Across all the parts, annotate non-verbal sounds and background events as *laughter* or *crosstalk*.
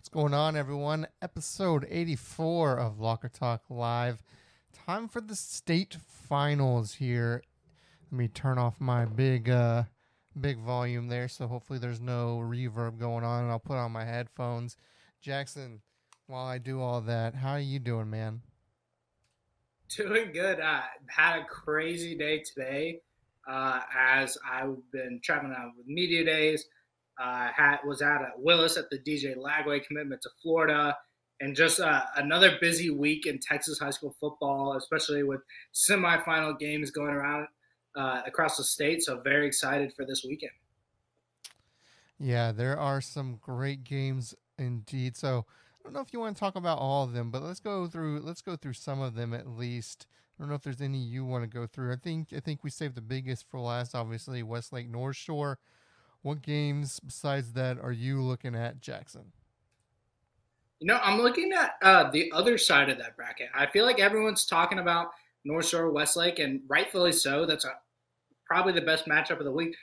What's going on, everyone? Episode 84 of Locker Talk Live. Time for the state finals here. Let me turn off my big, uh, big volume there, so hopefully there's no reverb going on, and I'll put on my headphones. Jackson, while I do all that, how are you doing, man? Doing good. I had a crazy day today, uh, as I've been traveling out with media days uh, had, was at Willis at the DJ Lagway commitment to Florida, and just uh, another busy week in Texas high school football, especially with semifinal games going around uh, across the state. So very excited for this weekend. Yeah, there are some great games indeed. So I don't know if you want to talk about all of them, but let's go through let's go through some of them at least. I don't know if there's any you want to go through. I think I think we saved the biggest for last. Obviously, Westlake North Shore what games besides that are you looking at, Jackson? You know, I'm looking at uh, the other side of that bracket. I feel like everyone's talking about North Shore Westlake, and rightfully so. That's a, probably the best matchup of the week.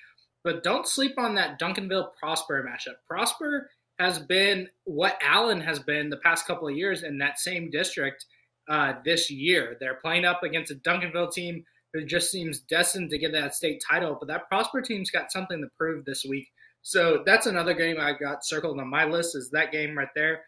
But don't sleep on that Duncanville Prosper matchup. Prosper has been what Allen has been the past couple of years in that same district uh, this year. They're playing up against a Duncanville team who just seems destined to get that state title. But that Prosper team's got something to prove this week. So that's another game I've got circled on my list is that game right there.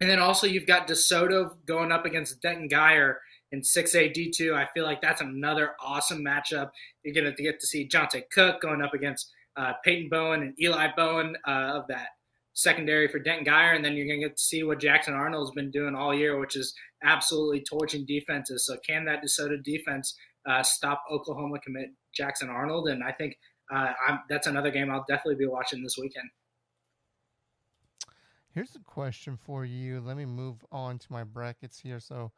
And then also you've got DeSoto going up against Denton Guyer in 6A D2. I feel like that's another awesome matchup. You're going to get to see Jonte Cook going up against uh, Peyton Bowen and Eli Bowen uh, of that secondary for Denton Guyer, and then you're going to get to see what Jackson Arnold's been doing all year, which is absolutely torching defenses. So can that DeSoto defense uh, stop Oklahoma commit Jackson Arnold, and I think uh, that's another game I'll definitely be watching this weekend. Here's a question for you. Let me move on to my brackets here, so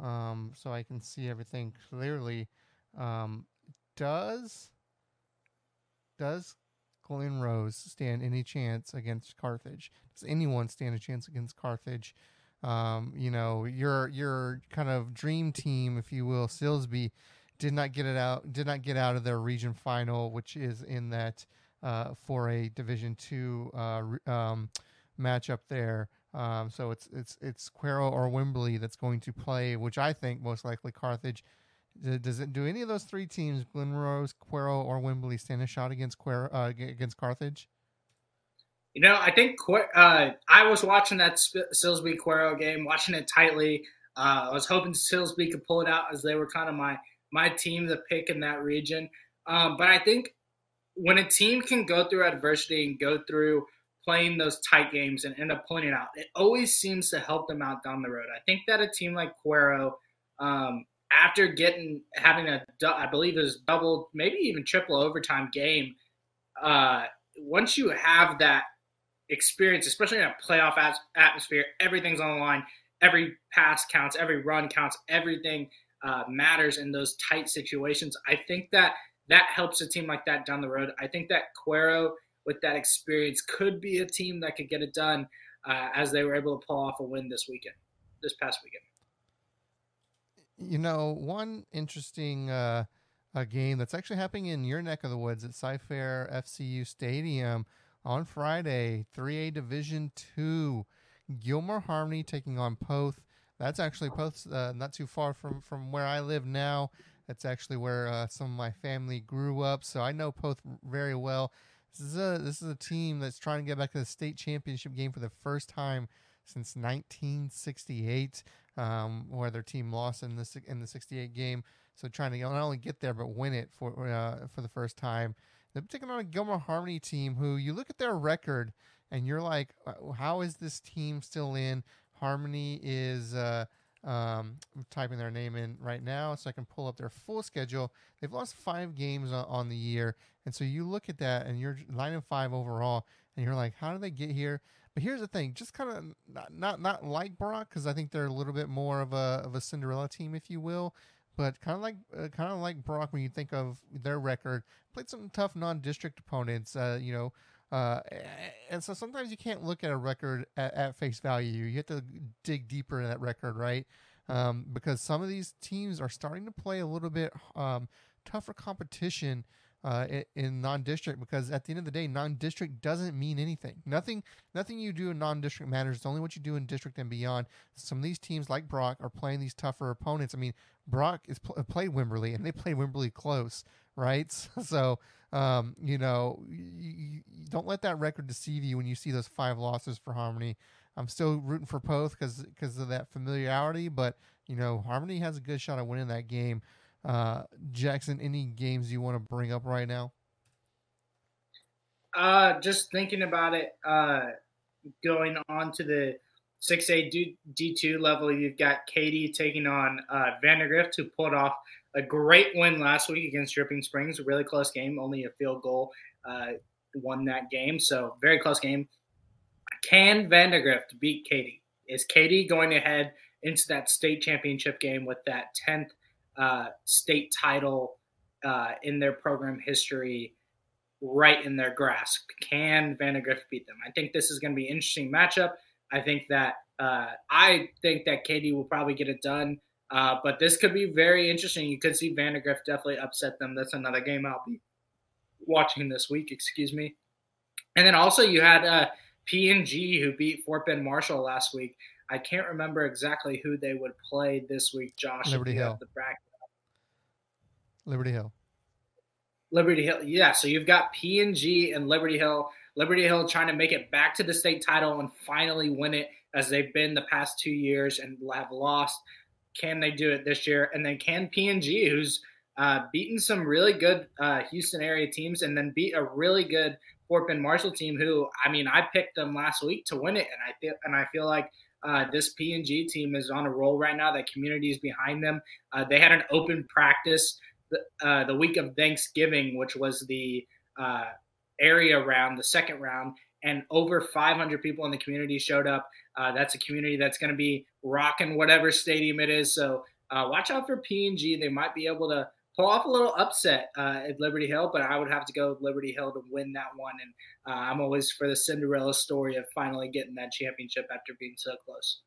um, so I can see everything clearly. Um, does does Glen Rose stand any chance against Carthage? Does anyone stand a chance against Carthage? Um, you know, your your kind of dream team, if you will, Silsbee did not get it out did not get out of their region final which is in that uh, for a division two uh, um, matchup there. Um, so it's it's it's Cuero or Wimberley that's going to play which I think most likely Carthage does it do any of those three teams Glen Quero, or Wimberley stand a shot against Cuero, uh, against Carthage? You know I think uh, I was watching that silsbee-Cuero game watching it tightly. Uh, I was hoping Silsbee could pull it out as they were kind of my my team to pick in that region. Um, but I think when a team can go through adversity and go through playing those tight games and end up pulling it out, it always seems to help them out down the road. I think that a team like Cuero, um, after getting having a, I believe it was double, maybe even triple overtime game, uh, once you have that experience, especially in a playoff atmosphere, everything's on the line. Every pass counts, every run counts, everything uh, matters in those tight situations. I think that that helps a team like that down the road. I think that Cuero, with that experience, could be a team that could get it done uh, as they were able to pull off a win this weekend, this past weekend. You know, one interesting uh, game that's actually happening in your neck of the woods at Cy-Fair FCU Stadium on Friday, 3A Division Two. Gilmer Harmony taking on Poth. That's actually both uh, not too far from from where I live now. That's actually where uh, some of my family grew up, so I know Poth very well. This is a this is a team that's trying to get back to the state championship game for the first time since 1968, um, where their team lost in the in the 68 game. So trying to not only get there but win it for uh, for the first time. They're taking on a Gilmer Harmony team who you look at their record and you're like, uh, how is this team still in? Harmony is uh, um, typing their name in right now so I can pull up their full schedule. They've lost five games on, on the year, and so you look at that and you're nine and five overall, and you're like, how do they get here? But here's the thing, just kind of not, not not like Brock because I think they're a little bit more of a of a Cinderella team, if you will. But kind of like uh, kind of like Brock when you think of their record, played some tough non-district opponents. Uh, you know, uh, and so sometimes you can't look at a record at, at, face value. You have to dig deeper in that record, right? Um, because some of these teams are starting to play a little bit um, tougher competition uh, in non-district because at the end of the day, non-district doesn't mean anything. Nothing, nothing you do in non-district matters. It's only what you do in district and beyond. Some of these teams, like Brock, are playing these tougher opponents. I mean, Brock is pl- played Wimberley, and they played Wimberley close, right? *laughs* So, um, you know, you, you don't let that record deceive you when you see those five losses for Harmony. I'm still rooting for Poth because because of that familiarity, but you know, Harmony has a good shot at winning that game. Uh, Jackson, any games you want to bring up right now? Uh, just thinking about it, uh, going on to the 6A D2 level, you've got Katy taking on uh, Vandegrift, who pulled off a great win last week against Dripping Springs. A really close game, only a field goal uh, won that game. So, very close game. Can Vandegrift beat Katy? Is Katy going to head into that state championship game with that 10th uh, state title uh, in their program history right in their grasp. Can Vandegrift beat them? I think this is going to be an interesting matchup. I think that uh, I think that Katy will probably get it done, uh, but this could be very interesting. You could see Vandegrift definitely upset them. That's another game I'll be watching this week. Excuse me. And then also you had uh, P&G who beat Fort Bend Marshall last week. I can't remember exactly who they would play this week. Josh, Liberty Hill. The bracket. Liberty Hill. Liberty Hill. Yeah, so you've got P&G and Liberty Hill. Liberty Hill trying to make it back to the state title and finally win it as they've been the past two years and have lost. Can they do it this year? And then can P&G, who's uh, beaten some really good uh, Houston area teams and then beat a really good Fort Bend Marshall team who, I mean, I picked them last week to win it, and I feel and I feel like uh, this P&G team is on a roll right now. That community is behind them. Uh, they had an open practice the, uh, the week of Thanksgiving, which was the uh, area round, the second round, and over 500 people in the community showed up. Uh, that's a community that's going to be rocking whatever stadium it is. So uh, watch out for P&G. They might be able to pull off a little upset uh, at Liberty Hill, but I would have to go with Liberty Hill to win that one. And uh, I'm always for the Cinderella story of finally getting that championship after being so close.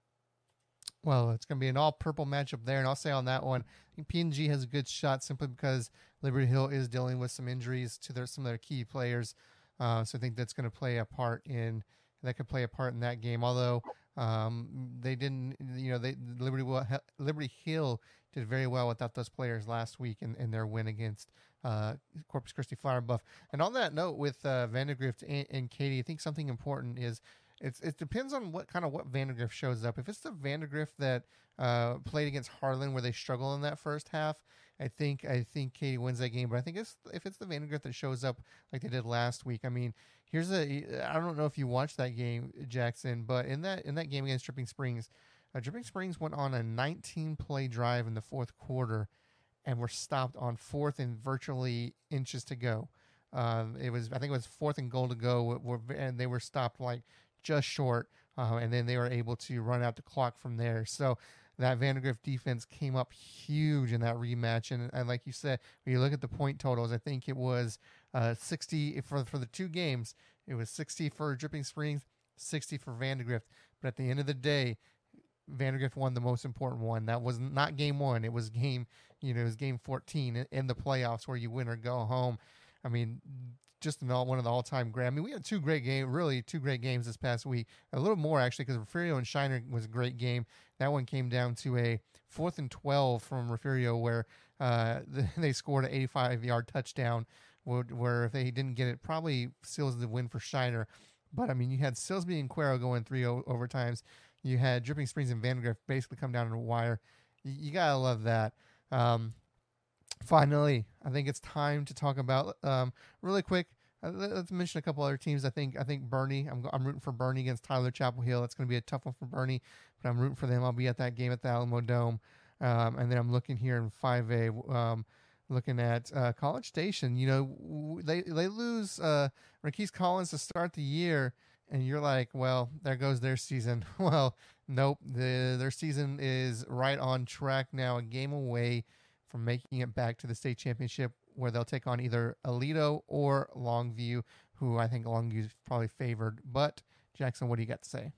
Well, it's going to be an all purple matchup there, and I'll say on that one, P&G has a good shot simply because Liberty Hill is dealing with some injuries to their some of their key players, uh, so I think that's going to play a part in that could play a part in that game. Although um, they didn't, you know, they Liberty Liberty Hill did very well without those players last week in, in their win against uh, Corpus Christi Flour Bluff. And on that note, with uh, Vandegrift and, and, Katy, I think something important is it's it depends on what kind of what Vandergrift shows up. If it's the Vandergrift that uh, played against Harlan where they struggle in that first half, I think I think Katy wins that game. But I think it's, if it's the Vandegrift that shows up like they did last week, I mean, here's a I don't know if you watched that game, Jackson, but in that in that game against Dripping Springs uh, Dripping Springs went on a 19 play drive in the fourth quarter and were stopped on fourth and virtually inches to go. Uh, it was, I think it was fourth and goal to go, and they were stopped like just short, uh, and then they were able to run out the clock from there. So that Vandergrift defense came up huge in that rematch, and, and like you said, when you look at the point totals, I think it was uh, 60 for for the two games. It was 60 for Dripping Springs, 60 for Vandergrift. But at the end of the day, Vandergrift won the most important one. That was not game one. It was game, you know, it was game 14 in the playoffs where you win or go home. I mean, just an all, one of the all-time great. I mean, we had two great games, really two great games this past week. A little more actually, because Refugio and Shiner was a great game. That one came down to a fourth and 12 from Refugio, where uh, *laughs* they scored an 85-yard touchdown. Where, where, if they didn't get it, probably seals the win for Shiner. But I mean, you had Silsbee and Cuero going three o- overtimes. You had Dripping Springs and Vandegrift basically come down in a wire. You, you gotta love that. Um, finally, I think it's time to talk about um, really quick. Uh, let's mention a couple other teams. I think I think Boerne. I'm I'm rooting for Boerne against Tyler Chapel Hill. That's going to be a tough one for Boerne, but I'm rooting for them. I'll be at that game at the Alamodome, um, and then I'm looking here in 5A. Um, looking at uh, College Station. You know, they they lose uh, Marquise Collins to start the year, and you're like, well, there goes their season. *laughs* well, nope. The, their season is right on track now, a game away from making it back to the state championship where they'll take on either Aledo or Longview, who I think Longview's probably favored. But, Jackson, what do you got to say?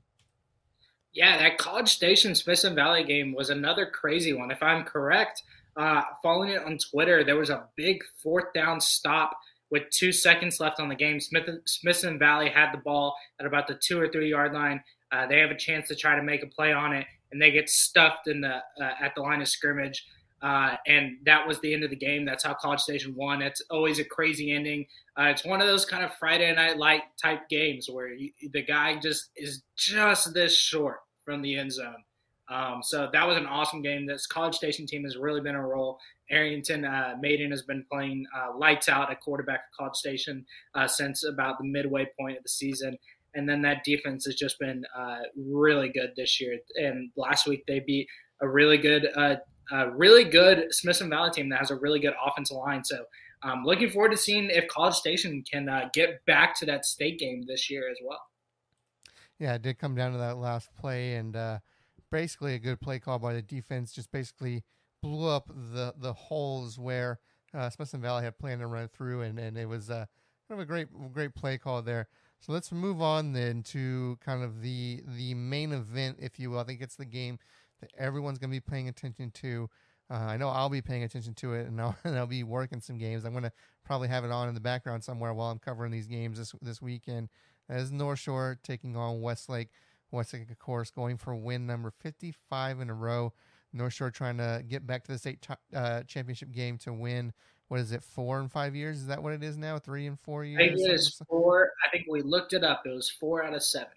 Yeah, that College Station Smithson Valley game was another crazy one. If I'm correct, uh, following it on Twitter, there was a big fourth down stop with two seconds left on the game. Smith Smithson Valley had the ball at about the two or three yard line. Uh, they have a chance to try to make a play on it, and they get stuffed in the uh, at the line of scrimmage. Uh, and that was the end of the game. That's how College Station won. It's always a crazy ending. Uh, it's one of those kind of Friday Night Light type games where you, the guy just is just this short from the end zone. Um, so that was an awesome game. This College Station team has really been a role. Arrington uh, Maiden has been playing uh, lights out at quarterback at College Station uh, since about the midway point of the season. And then that defense has just been uh, really good this year. And last week they beat a really good uh, a really good Smithson Valley team that has a really good offensive line. So I'm um, looking forward to seeing if College Station can uh, get back to that state game this year as well. Yeah, it did come down to that last play, and uh, basically a good play call by the defense. Just basically blew up the the holes where uh, Smithson Valley had planned to run through, and, and it was uh, kind of a great great play call there. So let's move on then to kind of the the main event, if you will. I think it's the game that everyone's going to be paying attention to. Uh, I know I'll be paying attention to it, and *laughs* I'll, and I'll be working some games. I'm going to probably have it on in the background somewhere while I'm covering these games this this weekend. As North Shore taking on Westlake. Westlake, of course, going for win number 55 in a row. North Shore trying to get back to the state uh, championship game to win. What is it? Four and five years? Is that what it is now? Three and four years? I think it is four. I think we looked it up. It was four out of seven.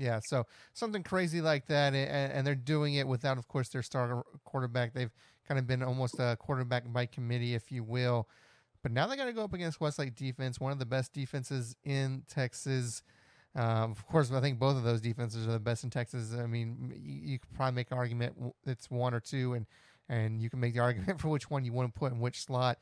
Yeah, so something crazy like that, and, and, they're doing it without, of course, their starter quarterback. They've kind of been almost a quarterback by committee, if you will. But now they got to go up against Westlake defense, one of the best defenses in Texas. Um, of course, I think both of those defenses are the best in Texas. I mean, you, you could probably make an argument it's one or two, and and you can make the *laughs* argument for which one you want to put in which slot.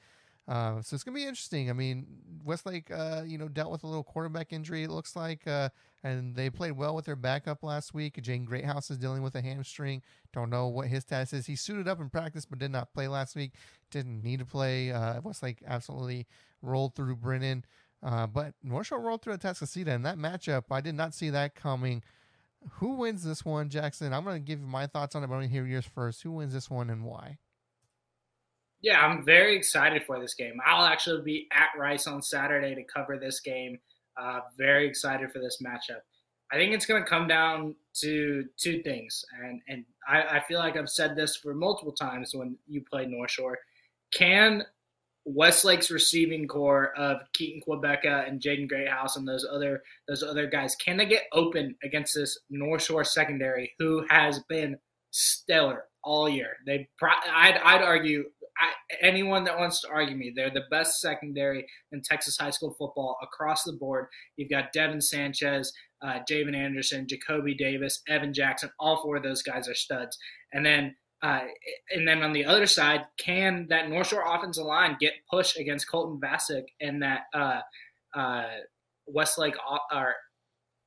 Uh, so it's gonna be interesting. I mean, Westlake, uh, you know, dealt with a little quarterback injury. It looks like, uh, and they played well with their backup last week. Jaden Greathouse is dealing with a hamstring. Don't know what his status is. He suited up in practice, but did not play last week. Didn't need to play. Uh, Westlake absolutely rolled through Brennan, uh, but North Shore rolled through Atascocita, and that matchup, I did not see that coming. Who wins this one, Jackson? I'm going to give you my thoughts on it, but I'm going to hear yours first. Who wins this one and why? Yeah, I'm very excited for this game. I'll actually be at Rice on Saturday to cover this game. Uh, very excited for this matchup. I think it's going to come down to two things, and and I, I, feel like I've said this for multiple times when you play North Shore. Can Westlake's receiving corps of Keaton Kubecka and Jaden Greathouse and those other those other guys can they get open against this North Shore secondary who has been stellar all year? They I'd I'd argue I, anyone that wants to argue me, they're the best secondary in Texas high school football across the board. You've got Devin Sanchez, uh, Javen Anderson, Jacoby Davis, Evan Jackson. All four of those guys are studs. And then, uh, and then on the other side, can that North Shore offensive line get pushed against Colton Vasek and that uh, uh Westlake or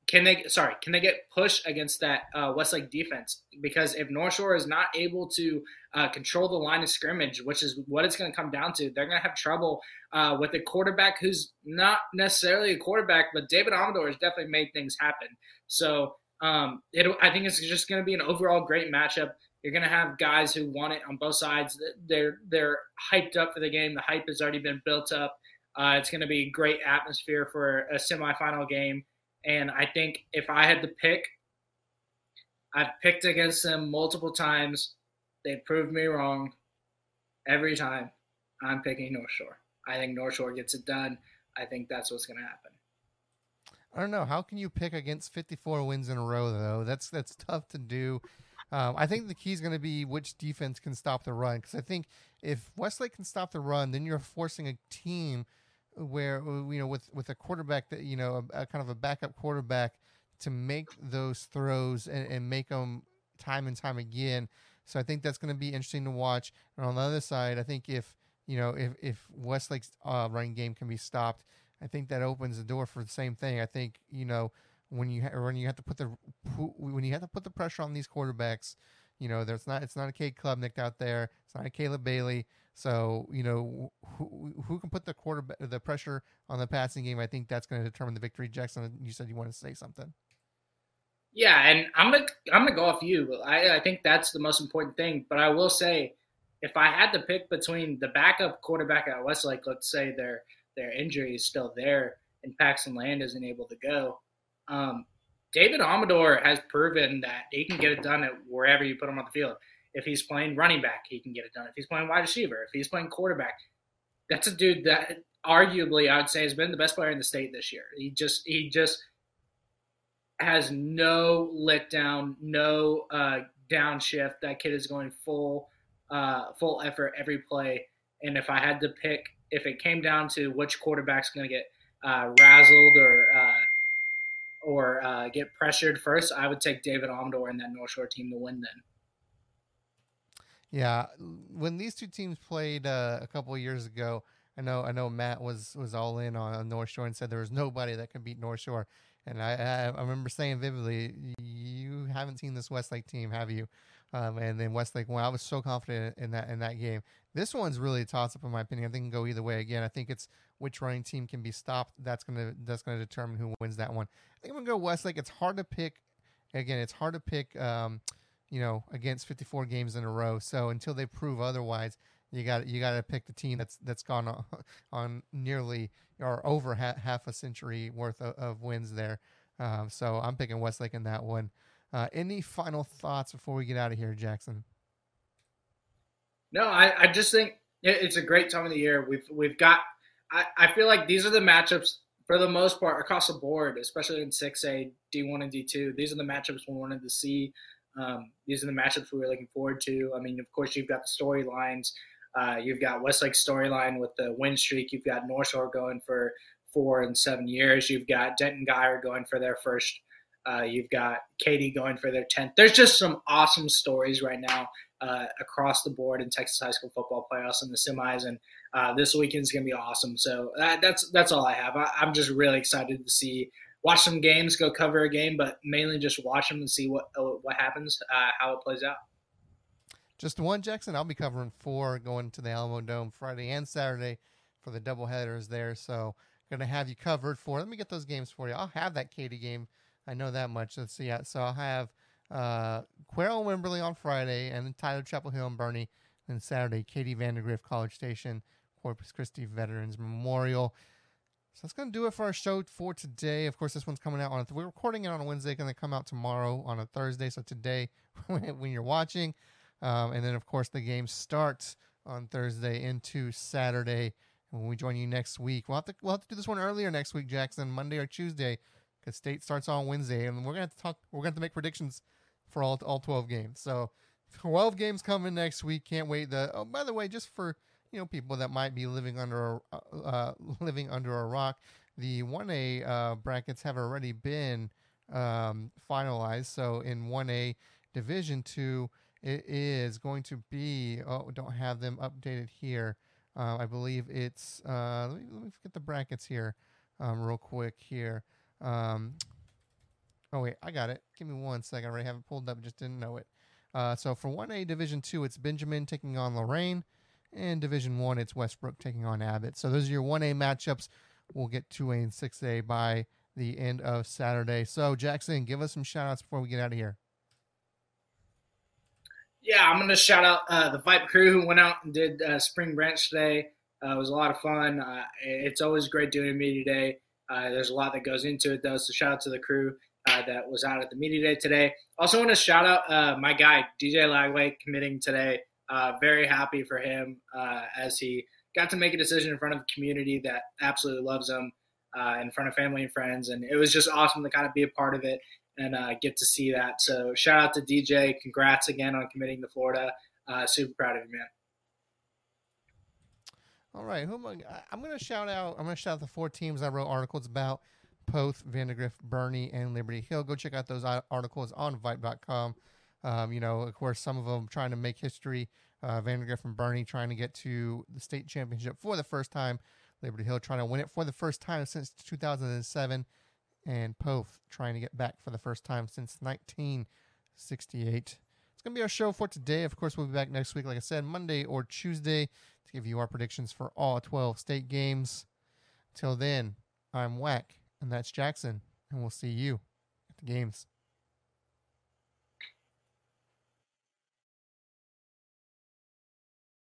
can they sorry can they get pushed against that uh, Westlake defense? Because if North Shore is not able to uh, control the line of scrimmage, which is what it's going to come down to, they're going to have trouble uh, with a quarterback who's not necessarily a quarterback, but David Amador has definitely made things happen. So um, it, I think it's just going to be an overall great matchup. You're going to have guys who want it on both sides. They're they're hyped up for the game. The hype has already been built up. Uh, it's going to be a great atmosphere for a semifinal game. And I think if I had to pick, I've picked against them multiple times. They proved me wrong every time. I'm picking North Shore. I think North Shore gets it done. I think that's what's going to happen. I don't know. How can you pick against 54 wins in a row, though? That's that's tough to do. Um, I think the key is going to be which defense can stop the run. Because I think if Westlake can stop the run, then you're forcing a team – where you know with with a quarterback that you know a, a kind of a backup quarterback to make those throws and, and, make them time and time again. So I think that's going to be interesting to watch. And on the other side, I think if you know if if Westlake's uh, running game can be stopped, I think that opens the door for the same thing. I think you know when you ha- when you have to put the when you have to put the pressure on these quarterbacks, you know there's not it's not a Cade Klubnik out there, it's not a Caleb Bailey. So you know who who can put the quarter the pressure on the passing game. I think that's going to determine the victory. Jackson, you said you want to say something. Yeah, and I'm gonna I'm gonna go off you. I I think that's the most important thing. But I will say, if I had to pick between the backup quarterback at Westlake, let's say their their injury is still there and Paxton Land isn't able to go, um, David Amador has proven that he can get it done at wherever you put him on the field. If he's playing running back, he can get it done. If he's playing wide receiver, if he's playing quarterback, that's a dude that arguably I would say has been the best player in the state this year. He just he just has no letdown, no uh, downshift. That kid is going full uh, full effort every play. And if I had to pick, if it came down to which quarterback's going to get uh, razzled or uh, or uh, get pressured first, I would take David Amador and that North Shore team to win. Then. Yeah, when these two teams played uh, a couple of years ago, I know I know Matt was was all in on North Shore and said there was nobody that could beat North Shore. And I, I, I remember saying vividly, you haven't seen this Westlake team, have you? Um, and then Westlake won. I was so confident in that in that game. This one's really a toss up in my opinion. I think it can go either way. Again, I think it's which running team can be stopped. That's gonna that's gonna determine who wins that one. I think I'm gonna go Westlake. It's hard to pick. Again, it's hard to pick. Um, you know, against 54 games in a row. So until they prove otherwise, you got you got to pick the team that's that's gone on, *laughs* on nearly or over ha- half a century worth of, of wins there. Um, so I'm picking Westlake in that one. Uh, any final thoughts before we get out of here, Jackson? No, I, I just think it's a great time of the year. We've we've got. I, I feel like these are the matchups for the most part across the board, especially in six A, D one and D two. These are the matchups we wanted to see. Um, these are the matchups we were looking forward to. I mean, of course, you've got the storylines. Uh, you've got Westlake storyline with the win streak. You've got North Shore going for four and seven years. You've got Denton Guyer going for their first. Uh, you've got Katy going for their 10th. There's just some awesome stories right now uh, across the board in Texas high school football playoffs and the semis, and uh, this weekend's going to be awesome. So that, that's that's all I have. I, I'm just really excited to see watch some games, go cover a game, but mainly just watch them and see what uh, what happens, uh, how it plays out. Just one, Jackson. I'll be covering four going to the Alamo Dome Friday and Saturday for the double headers there. So gonna have you covered for. Let me get those games for you. I'll have that Katy game. I know that much. Let's see. So I'll have uh, Cuero Wimberley on Friday, and Tyler Chapel Hill and Boerne. And Saturday, Katy Vandergrift College Station, Corpus Christi Veterans Memorial. So that's going to do it for our show for today. Of course, this one's coming out on, we're recording it on a Wednesday, going to come out tomorrow on a Thursday. So today, *laughs* when you're watching, um, and then of course the game starts on Thursday into Saturday. when we join you next week, we'll have to we'll have to do this one earlier next week, Jackson, Monday or Tuesday, because state starts on Wednesday, and we're have to talk. We're have to make predictions for all all twelve games. So twelve games coming next week. Can't wait. The oh, by the way, just for you know people that might be living under a uh, *laughs* living under a rock. The one A uh, brackets have already been um, finalized. So in one A Division Two, it is going to be. Oh, don't have them updated here. Uh, I believe it's. Uh, let me let me get the brackets here, um, real quick here. Um, oh wait, I got it. Give me one second. I already have it pulled up. Just didn't know it. Uh, so for one A Division Two, it's Benjamin taking on Loraine. And Division One, it's Westbrook taking on Abbott. So those are your one A matchups. We'll get two A and six A by the end of Saturday. So Jackson, give us some shout outs before we get out of here. Yeah, I'm gonna shout out uh, the VYPE crew who went out and did uh, Spring Branch today. Uh, it was a lot of fun. Uh, it's always great doing a media day. Uh, there's a lot that goes into it though. So shout out to the crew uh, that was out at the media day today. Also want to shout out my guy DJ Lagway committing today. Uh, very happy for him uh, as he got to make a decision in front of a community that absolutely loves him, uh, in front of family and friends, and it was just awesome to kind of be a part of it and uh, get to see that. So shout out to DJ, congrats again on committing to Florida. Uh, super proud of you, man. All right, who am I? I'm going to shout out. I'm going to shout out the four teams I wrote articles about: Poth, Vandergrift, Boerne, and Liberty Hill. Go check out those articles on VYPE.com. Um, you know, of course, some of them trying to make history. Uh, Vandergrift and Boerne trying to get to the state championship for the first time. Liberty Hill trying to win it for the first time since 2007. And Poth trying to get back for the first time since 1968. It's going to be our show for today. Of course, we'll be back next week, like I said, Monday or Tuesday to give you our predictions for all 12 state games. Till then, I'm Whack, and that's Jackson, and we'll see you at the games.